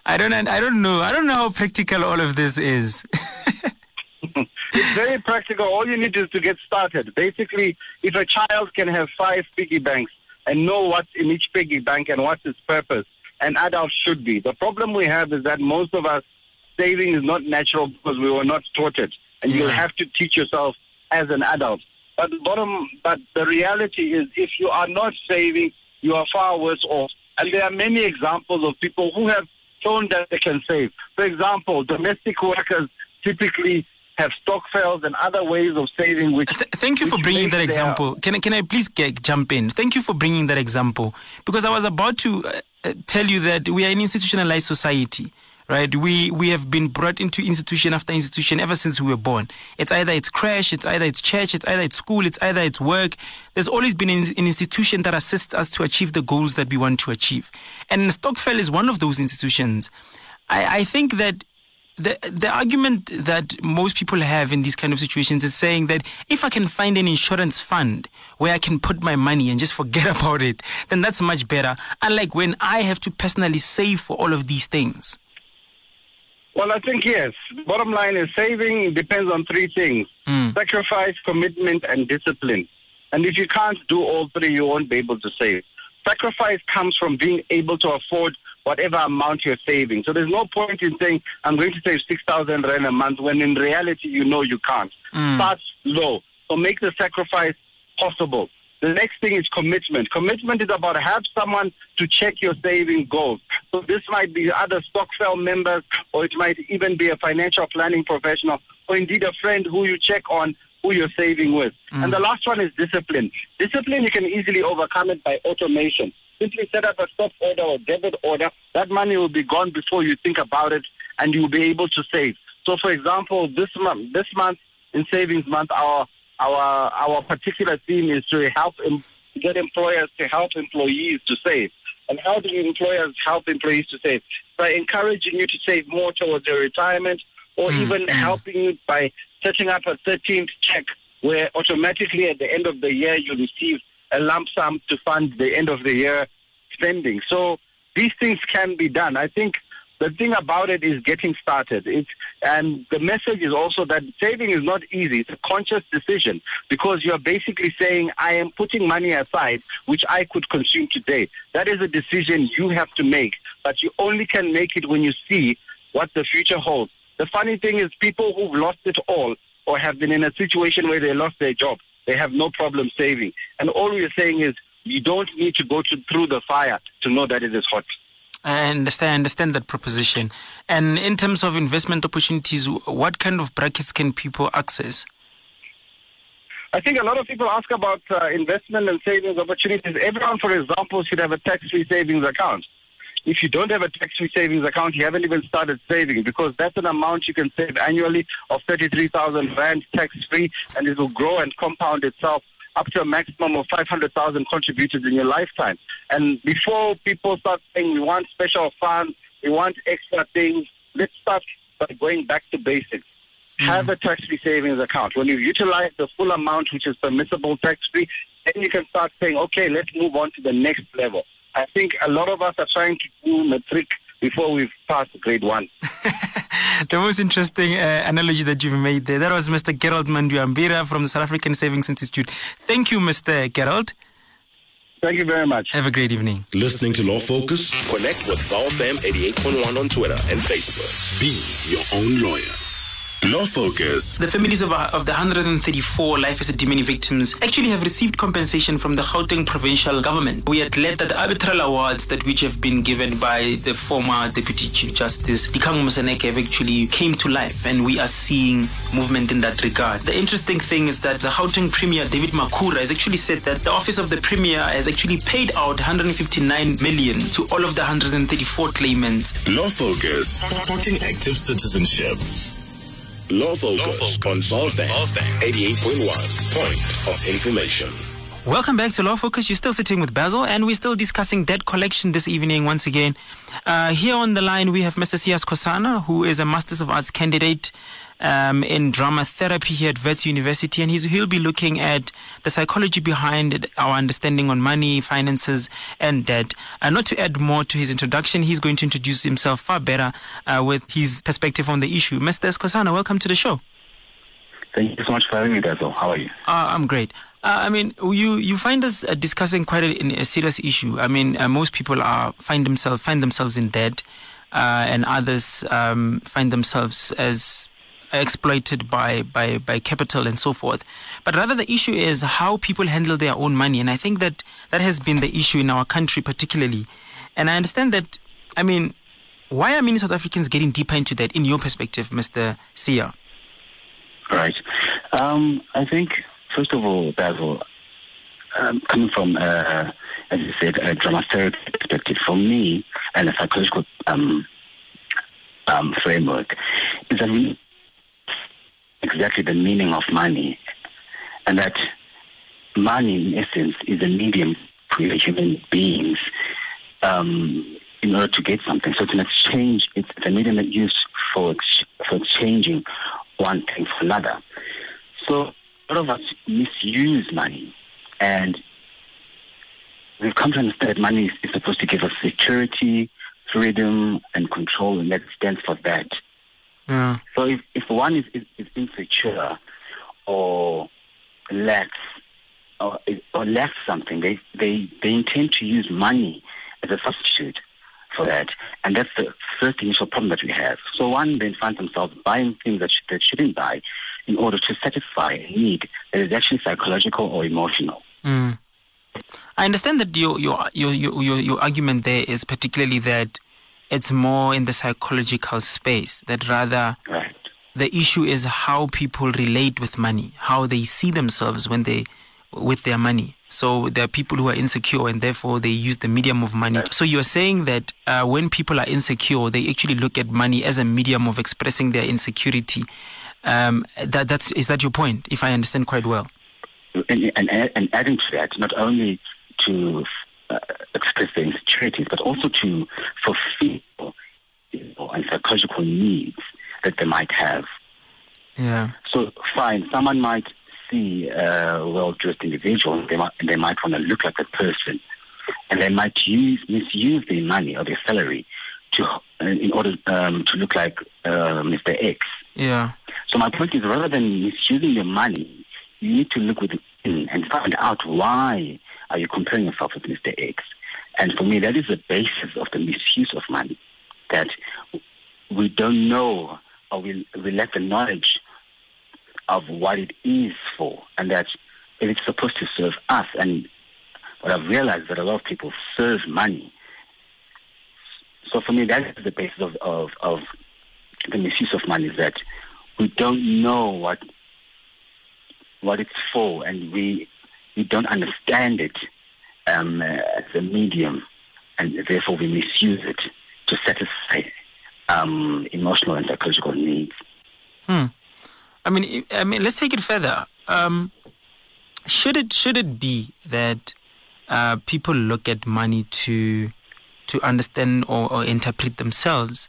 I don't, I don't know, I don't know how practical all of this is. it's very practical. All you need is to get started. Basically, if a child can have five piggy banks and know what's in each piggy bank and what's its purpose, an adult should be. The problem we have is that most of us saving is not natural because we were not taught it, and yeah. you have to teach yourself as an adult. But the bottom, but the reality is, if you are not saving, you are far worse off. And there are many examples of people who have shown that they can save. For example, domestic workers typically have stock stokvels and other ways of saving. Which Th- thank you for bringing that example. Can I, can I please get, jump in? Thank you for bringing that example because I was about to uh, uh tell you that we are an institutionalized society right? We we have been brought into institution after institution ever since we were born. It's either it's crash, it's either it's church, it's either it's school, it's either it's work. There's always been an, institution that assists us to achieve the goals that we want to achieve, and Stokvel is one of those institutions. I, I think that the the argument that most people have in these kind of situations is saying that if I can find an insurance fund where I can put my money and just forget about it, then that's much better. Unlike when I have to personally save for all of these things. Well, I think yes. Bottom line is saving depends on three things mm. sacrifice, commitment, and discipline. And if you can't do all three, you won't be able to save. Sacrifice comes from being able to afford whatever amount you're saving. So there's no point in saying, I'm going to save 6,000 Rand a month when in reality you know you can't. Mm. Start low. So make the sacrifice possible. The next thing is commitment. Commitment is about have someone to check your saving goals. So this might be other stokvel members, or it might even be a financial planning professional, or indeed a friend who you check on who you're saving with. Mm. And the last one is discipline. Discipline, you can easily overcome it by automation. Simply set up a stop order or debit order. That money will be gone before you think about it, and you'll be able to save. So, for example, this month, this month in Savings Month, our our our particular theme is to help em- get employers to help employees to save. And how do employers help employees to save? By encouraging you to save more towards your retirement, or mm even helping you by setting up a 13th check where automatically at the end of the year you receive a lump sum to fund the end of the year spending. So these things can be done. I think the thing about it is getting started. It's, and the message is also that saving is not easy. It's a conscious decision because you're basically saying, I am putting money aside, which I could consume today. That is a decision you have to make, but you only can make it when you see what the future holds. The funny thing is people who've lost it all or have been in a situation where they lost their job, they have no problem saving. And all we're saying is you don't need to go to, through the fire to know that it is hot. I understand, I understand that proposition. And in terms of investment opportunities, what kind of brackets can people access? I think a lot of people ask about uh, investment and savings opportunities. Everyone, for example, should have a tax-free savings account. If you don't have a tax-free savings account, you haven't even started saving because that's an amount you can save annually of 33,000 rand tax-free and it will grow and compound itself up to a maximum of 500,000 contributors in your lifetime. And before people start saying we want special funds, we want extra things, let's start by going back to basics. Mm. Have a tax-free savings account. When you utilize the full amount which is permissible tax-free, then you can start saying, okay, let's move on to the next level. I think a lot of us are trying to do matric before we've passed grade one. the most interesting uh, analogy that you've made there. That was Mr. Gerald Mwandiambira from the South African Savings Institute. Thank you, Mr. Gerald. Thank you very much. Have a great evening. Listening to Law Focus? Connect with VowFM 88.1 on Twitter and Facebook. Be your own lawyer. Law Focus. The families of, uh, of the 134 Life Esidimeni victims actually have received compensation from the Gauteng provincial government. We are glad that the arbitral awards that which have been given by the former Deputy Chief Justice Dikgang Moseneke have actually came to life and we are seeing movement in that regard. The interesting thing is that the Gauteng Premier David Makhura has actually said that the Office of the Premier has actually paid out 159 million to all of the 134 claimants. Law Focus. Talking active citizenship. Law Focus, on VowFM 88.1. Point of information. Welcome back to Law Focus. You're still sitting with Basil, and we're still discussing debt collection this evening once again. Uh, here on the line, we have Mr. Siya Skhosana, who is a Masters of Arts candidate um, in drama therapy here at Wits University, and he'll be looking at the psychology behind our understanding on money, finances, and debt. And uh, not to add more to his introduction, he's going to introduce himself far better uh, with his perspective on the issue. Mr. Skhosana, welcome to the show. Thank you so much for having me, Basil. How are you? Uh, I'm great. Uh, I mean, you, you find us uh, discussing quite a, a, serious issue. I mean, uh, most people are find themselves find themselves in debt, uh, and others um, find themselves as exploited by, by, by capital and so forth. But rather, the issue is how people handle their own money. And I think that that has been the issue in our country, particularly. And I understand that, I mean, why are many South Africans getting deeper into that, in your perspective, Mr. Siya? Right. Um, I think, first of all, Basil, um, coming from, uh, as you said, a drama therapy perspective, for me, and a psychological um, um, framework, is that we exactly the meaning of money, and that money, in essence, is a medium for human beings um, in order to get something. So it's an exchange. It's a medium that used for ex- for exchanging one thing for another. So a lot of us misuse money, and we've come to understand that money is, is supposed to give us security, freedom, and control, and that stands for that. Yeah. So if, if one is, is, is insecure or lacks or, or lacks something, they, they, they intend to use money as a substitute for that. And that's the first initial problem that we have. So one then finds themselves buying things that, that shouldn't buy in order to satisfy a need that is actually psychological or emotional. Mm. I understand that your, your, your, your, your argument there is particularly that it's more in the psychological space that rather right. the issue is how people relate with money, how they see themselves when they with their money. So there are people who are insecure and therefore they use the medium of money. So you're saying that uh, when people are insecure, they actually look at money as a medium of expressing their insecurity. Um, that, that's is that your point? If I understand quite well. And, and, and adding to that, not only to uh, express their insecurities, but also to fulfill and psychological needs that they might have. Yeah. So, fine, someone might see a well-dressed individual, and they might, and they might want to look like that person, and they might use misuse their money or their salary to in order um, to look like uh, Mr. X. Yeah. So my point is, rather than misusing your money, you need to look within and find out why are you comparing yourself with Mr. X. And for me, that is the basis of the misuse of money. That we don't know or we, we lack the knowledge of what it is for, and that it's supposed to serve us. And what I've realized that a lot of people serve money. So for me, that is the basis of, of, of the misuse of money is that we don't know what what it's for, and we we don't understand it um, as a medium, and therefore we misuse it to satisfy um, emotional and psychological needs. Hmm. I mean, I mean, let's take it further. Um, should it should it be that uh, people look at money to to understand or, or interpret themselves?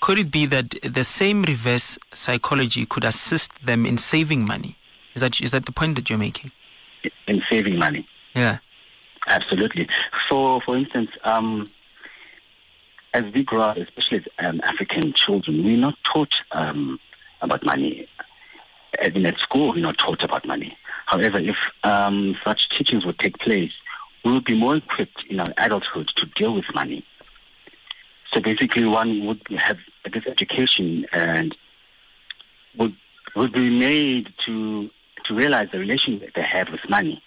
Could it be that the same reverse psychology could assist them in saving money? Is that is that the point that you're making? In saving money. Yeah. Absolutely. So, for instance, um, as we grow up, especially as um, African children, we're not taught um, about money. Even at school, we're not taught about money. However, if um, such teachings would take place, we would be more equipped in our adulthood to deal with money. So basically, one would have this education and would would be made to to realize the relation that they have with money.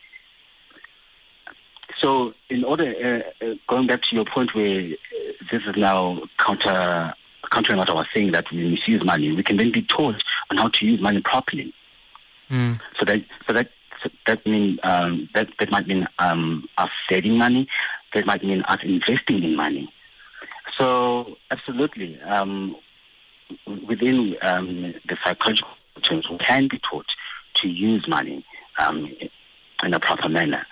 So, in order, uh, uh, going back to your point where uh, this is now counter countering what I was saying that we misuse money, we can then be taught on how to use money properly. Mm. So that so that so that mean um, that that might mean um, us saving money. That might mean us investing in money. So absolutely, um, within um, the psychological terms, we can be taught to use money um, in a proper manner.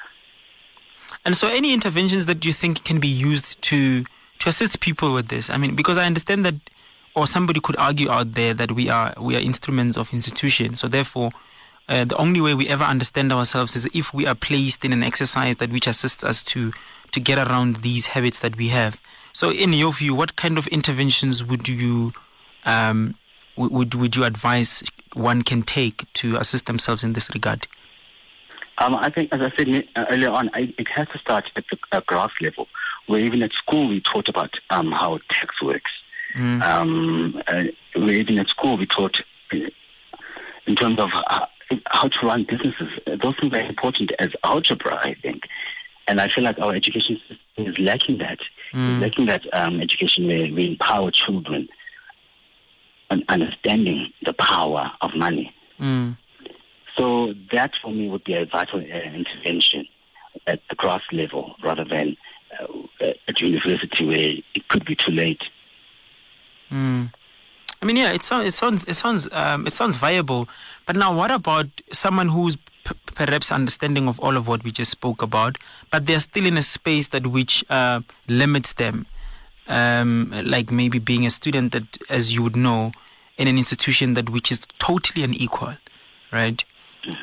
And so, any interventions that you think can be used to to assist people with this? I mean, because I understand that, or somebody could argue out there that we are we are instruments of institution. So therefore, uh, the only way we ever understand ourselves is if we are placed in an exercise that which assists us to to get around these habits that we have. So, in your view, what kind of interventions would you um, would would you advise one can take to assist themselves in this regard? Um, I think, as I said uh, earlier on, I, it has to start at the uh, grass level, where even at school we taught about um, how tax works. Mm. Um, uh, where even at school we taught uh, in terms of uh, how to run businesses. Those things are important as algebra, I think. And I feel like our education system is lacking that. Mm. lacking that um, education where we empower children and understanding the power of money. Mm. So that for me would be a vital uh, intervention at the grass level rather than uh, at university where it could be too late. Mm. I mean, yeah, it sounds it sounds it sounds um, it sounds viable. But now, what about someone who's p- perhaps understanding of all of what we just spoke about, but they're still in a space that which uh, limits them, um, like maybe being a student that, as you would know, in an institution that which is totally unequal, right?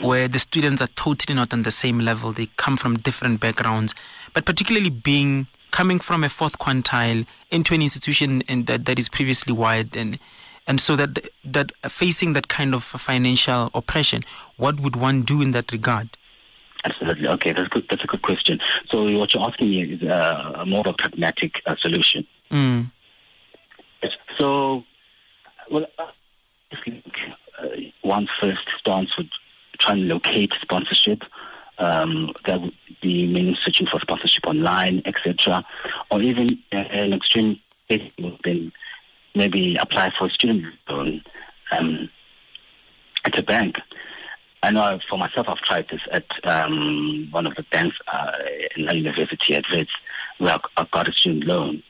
where the students are totally not on the same level. They come from different backgrounds, but particularly being coming from a fourth quintile into an institution in that, that is previously wide and and so that that facing that kind of financial oppression, what would one do in that regard? Absolutely. Okay, that's good. That's a good question. So what you're asking me is uh, a more of a pragmatic uh, solution. Mm. So, well, I think uh, one's first stance would try and locate sponsorship. Um, that would be meaning searching for sponsorship online, etc. Or even uh, an extreme case would then maybe apply for a student loan um, at a bank. I know for myself, I've tried this at um, one of the banks uh, in the university at Wits, where I got a student loan.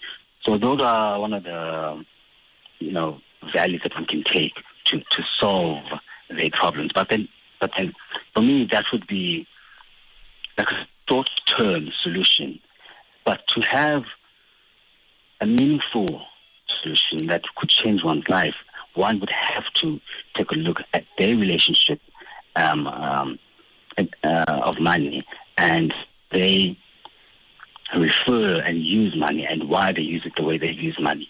So those are one of the, you know, values that one can take to, to solve their problems. But then but then for me, that would be like a short-term solution. But to have a meaningful solution that could change one's life, one would have to take a look at their relationship um, um, uh, of money and they refer and use money and why they use it the way they use money.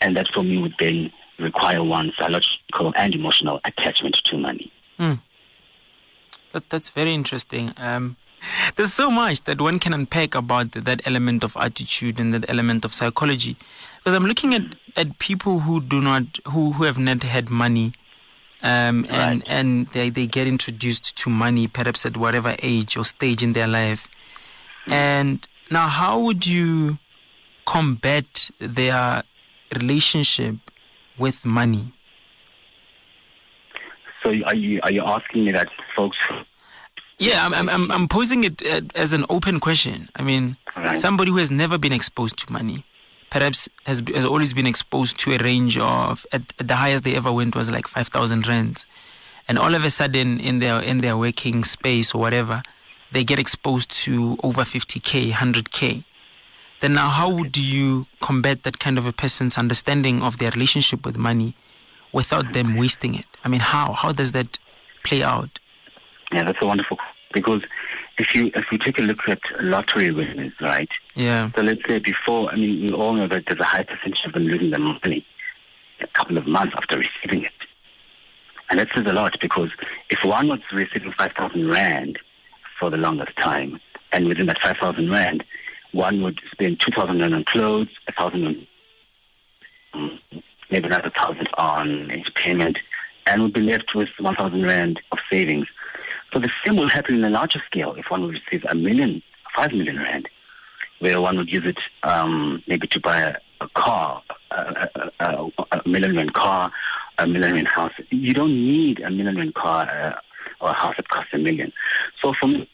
And that for me would then require one psychological and emotional attachment to money. Mm. That, that's very interesting. Um, there's so much that one can unpack about that element of attitude and that element of psychology. Because I'm looking at, at people who do not, who, who have not had money, um, and, right. and they, they get introduced to money perhaps at whatever age or stage in their life. And now, how would you combat their relationship with money? So, are you are you asking me that, folks? Yeah, I'm I'm I'm posing it uh, as an open question. I mean, right. somebody who has never been exposed to money, perhaps has has always been exposed to a range of at, at the highest they ever went was like five thousand rands, and all of a sudden in their in their working space or whatever, they get exposed to over 50k, 100k. Then now, how do you combat that kind of a person's understanding of their relationship with money without them wasting it? I mean, how how does that play out? Yeah, that's a wonderful because if you if you take a look at lottery winners, right? Yeah. So let's say before, I mean, we all know that there's a high percentage of them losing their money a couple of months after receiving it. And that says a lot because if one was receiving 5,000 Rand for the longest time. And within that 5,000 Rand, one would spend 2,000 Rand on clothes, 1,000 on um, maybe another 1,000 on entertainment, and would be left with 1,000 Rand of savings. So the same will happen in a larger scale if one would receive a million, 5 million Rand, where one would use it um, maybe to buy a, a car, a, a, a, million Rand car, a million Rand house. You don't need a million Rand car uh, or a house that costs a million. So for me,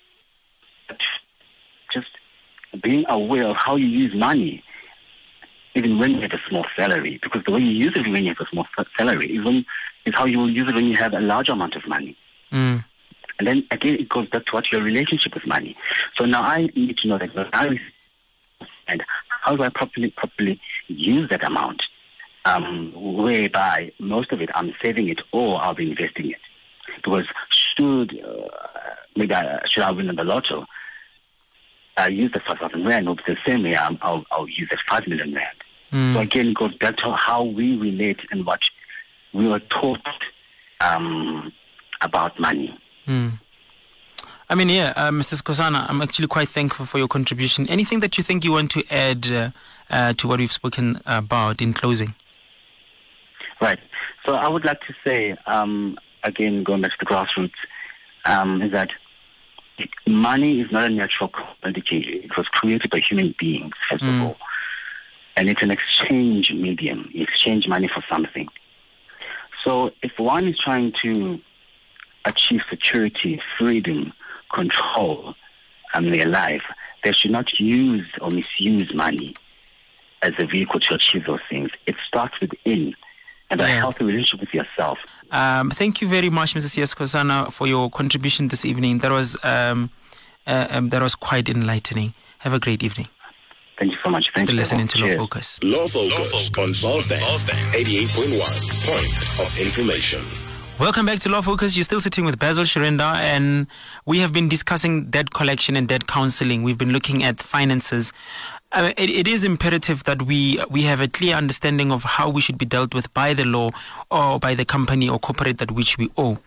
just being aware of how you use money, even when you have a small salary, because the way you use it when you have a small salary is, when, is how you will use it when you have a large amount of money. Mm. And then again, it goes back to what your relationship with money. So now I need to know that I and how do I properly properly use that amount, um, whereby most of it I'm saving it or I'll be investing it. Because should uh, maybe I, should I win in the lotto, I use the 5,000 Rand, or the same way I'll, I'll, I'll use the 5 million Rand. Mm. So again, it goes back to how we relate and what we were taught um, about money. Mm. I mean, yeah, uh, Mr. Skosana, I'm actually quite thankful for your contribution. Anything that you think you want to add uh, uh, to what we've spoken about in closing? Right. So I would like to say, um, again, going back to the grassroots, um, is that money is not a natural commodity. It was created by human beings, first mm. of all. And it's an exchange medium. You exchange money for something. So if one is trying to achieve security, freedom, control um, in their life, they should not use or misuse money as a vehicle to achieve those things. It starts within and a healthy relationship with yourself. Um, thank you very much, Mrs. Sias for your contribution this evening. That was um, uh, um, that was quite enlightening. Have a great evening. Thank you so much. Thank you. listening to Law Focus. Law Focus on VowFM 88.1. Point of information. Welcome back to Law Focus. You're still sitting with Basil Shirenda, and we have been discussing debt collection and debt counseling. We've been looking at finances. Uh, it, it is imperative that we we have a clear understanding of how we should be dealt with by the law or by the company or corporate that which we owe,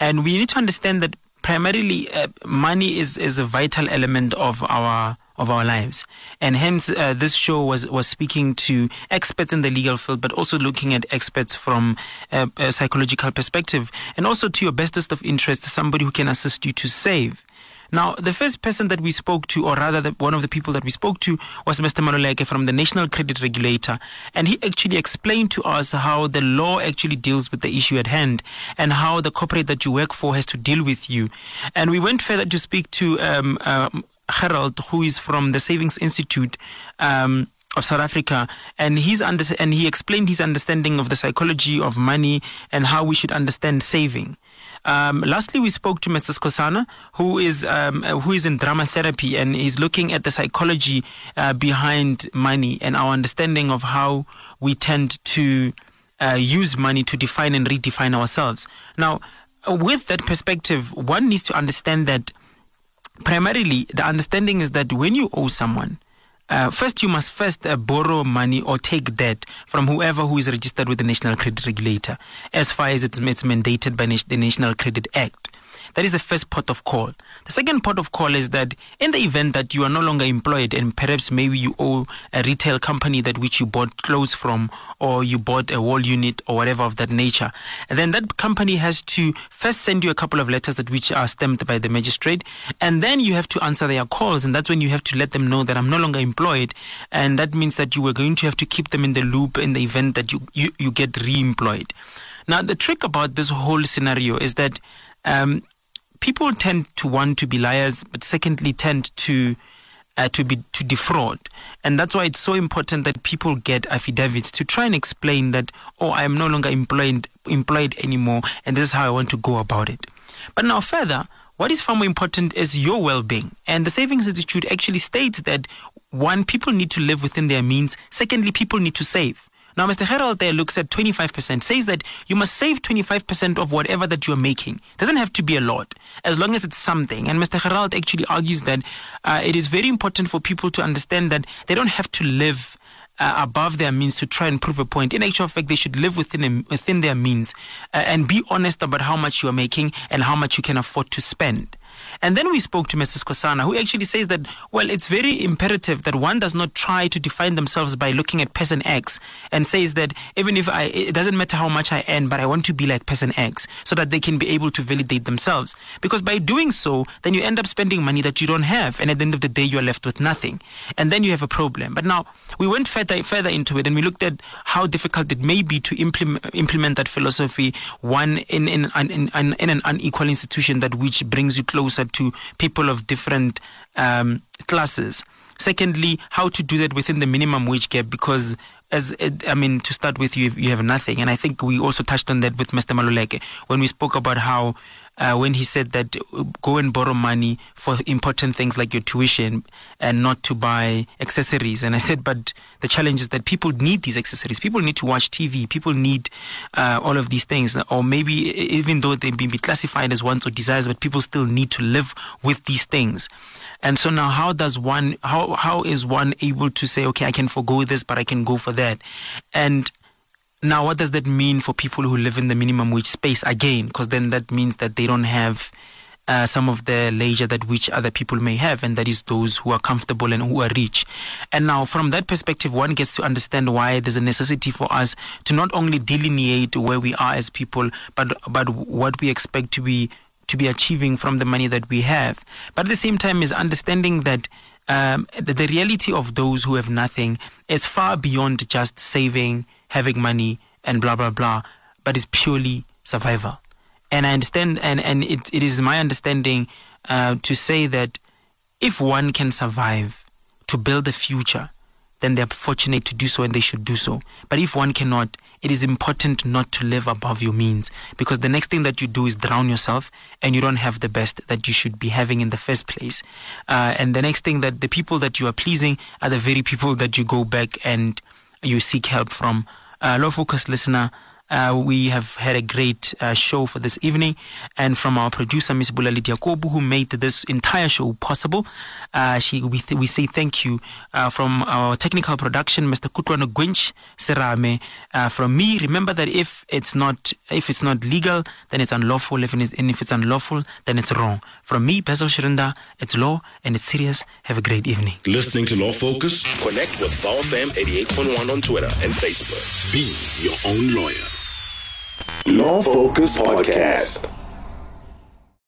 and we need to understand that primarily uh, money is is a vital element of our of our lives. And hence, uh, this show was, was speaking to experts in the legal field, but also looking at experts from a, a psychological perspective, and also to your bestest of interest, somebody who can assist you to save. Now, the first person that we spoke to, or rather, the, one of the people that we spoke to, was Mr. Maluleke from the National Credit Regulator. And he actually explained to us how the law actually deals with the issue at hand and how the corporate that you work for has to deal with you. And we went further to speak to um, um, Harold, who is from the Savings Institute. Um, of South Africa, and he's under, and he explained his understanding of the psychology of money and how we should understand saving. Um, lastly, we spoke to Mr. Skosana, who is um, who is in drama therapy and is looking at the psychology uh, behind money and our understanding of how we tend to uh, use money to define and redefine ourselves. Now, with that perspective, one needs to understand that primarily the understanding is that when you owe someone, uh, first you must first uh, borrow money or take debt from whoever who is registered with the National Credit Regulator, as far as it's, it's mandated by the National Credit Act. That is the first port of call. The second port of call is that in the event that you are no longer employed and perhaps maybe you owe a retail company that which you bought clothes from or you bought a wall unit or whatever of that nature, and then that company has to first send you a couple of letters that which are stamped by the magistrate, and then you have to answer their calls, and that's when you have to let them know that I'm no longer employed, and that means that you were going to have to keep them in the loop in the event that you, you, you get re-employed. Now, the trick about this whole scenario is that um, people tend to want to be liars, but secondly tend to uh, to be to defraud, and that's why it's so important that people get affidavits to try and explain that oh I am no longer employed employed anymore, and this is how I want to go about it. But now further, what is far more important is your well-being, and the Savings Institute actually states that one people need to live within their means. Secondly, people need to save. Now, Mr. Herald there looks at 25%, says that you must save 25% of whatever that you're making. Doesn't have to be a lot, as long as it's something. And Mr. Herald actually argues that uh, it is very important for people to understand that they don't have to live uh, above their means to try and prove a point. In actual fact, they should live within a, within their means uh, and be honest about how much you are making and how much you can afford to spend. And then we spoke to Mrs. Kosana, who actually says that, well, it's very imperative that one does not try to define themselves by looking at person X and says that even if I, it doesn't matter how much I earn, but I want to be like person X so that they can be able to validate themselves. Because by doing so, then you end up spending money that you don't have. And at the end of the day, you are left with nothing. And then you have a problem. But now we went further, further into it and we looked at how difficult it may be to implement, implement that philosophy, one in, in, in, in, in an unequal institution that which brings you closer to people of different um, classes. Secondly, how to do that within the minimum wage gap because as I mean, to start with, you you have nothing, and I think we also touched on that with Mr. Maluleke when we spoke about how uh, when he said that go and borrow money for important things like your tuition and not to buy accessories. And I said, but the challenge is that people need these accessories. People need to watch TV. People need uh, all of these things. Or maybe even though they may be classified as wants or desires, but people still need to live with these things. And so now, how does one, how, how is one able to say, okay, I can forego this, but I can go for that? And now, what does that mean for people who live in the minimum wage space again? Because then that means that they don't have uh, some of the leisure that which other people may have, and that is those who are comfortable and who are rich. And now, from that perspective, one gets to understand why there's a necessity for us to not only delineate where we are as people, but but what we expect to be to be achieving from the money that we have. But at the same time, is understanding that. Um, the, the reality of those who have nothing is far beyond just saving having money and blah blah blah, but it's purely survival. And I understand, and and it it is my understanding uh, to say that if one can survive to build a future, then they're fortunate to do so, and they should do so. But if one cannot, it is important not to live above your means because the next thing that you do is drown yourself and you don't have the best that you should be having in the first place. Uh, and the next thing that the people that you are pleasing are the very people that you go back and you seek help from uh, Law Focus listener, uh, we have had a great uh, show for this evening, and from our producer, Miss Bulali Diakobu, who made this entire show possible. Uh, she, we, th- we say thank you uh, from our technical production, Mr. Kutwano Gwinch Serame. Uh, from me, remember that if it's not if it's not legal, then it's unlawful. If it's, and if it's unlawful, then it's wrong. From me, Basil Shirinda, it's law and it's serious. Have a great evening. Listening to Law Focus? Connect with VowFM 88.1 on Twitter and Facebook. Be your own lawyer. Law Focus Podcast.